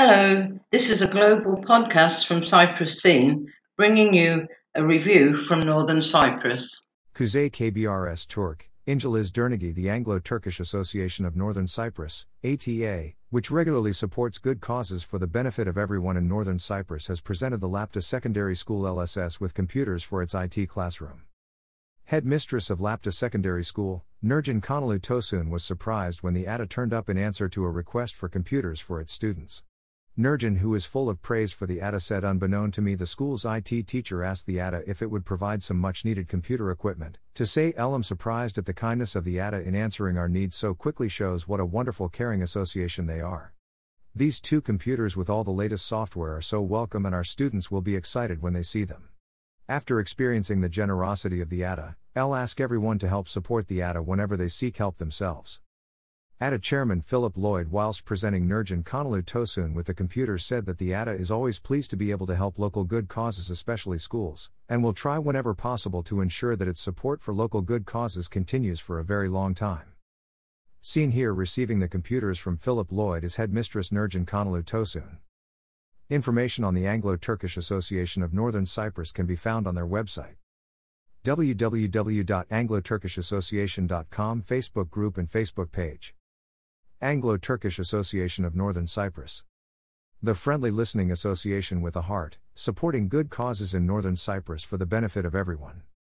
Hello, this is a global podcast from CyprusScene, bringing you a review from Northern Cyprus. Kuzey Kıbrıs Turk, İngiliz Derneği the Anglo-Turkish Association of Northern Cyprus, ATA, which regularly supports good causes for the benefit of everyone in Northern Cyprus has presented the Lapta Secondary School LSS with computers for its IT classroom. Head mistress of Lapta Secondary School, Nurcan Kanalı Tosun was surprised when the ATA turned up in answer to a request for computers for its students. Nurcan, who is full of praise for the ATA, said unbeknown to me the school's IT teacher asked the ATA if it would provide some much needed computer equipment. To say Elam surprised at the kindness of the ATA in answering our needs so quickly shows what a wonderful caring association they are. These two computers with all the latest software are so welcome and our students will be excited when they see them. After experiencing the generosity of the ATA, I'll ask everyone to help support the ATA whenever they seek help themselves. ATA chairman Philip Lloyd, whilst presenting Nurcan Kanalı Tosun with the computer, said that the ATA is always pleased to be able to help local good causes, especially schools, and will try whenever possible to ensure that its support for local good causes continues for a very long time. Seen here receiving the computers from Philip Lloyd is headmistress Nurcan Kanalı Tosun. Information on the Anglo Turkish Association of Northern Cyprus can be found on their website www.anglo-turkish-association.com Facebook group and Facebook page. Anglo Turkish Association of Northern Cyprus. The friendly listening association with a heart, supporting good causes in Northern Cyprus for the benefit of everyone.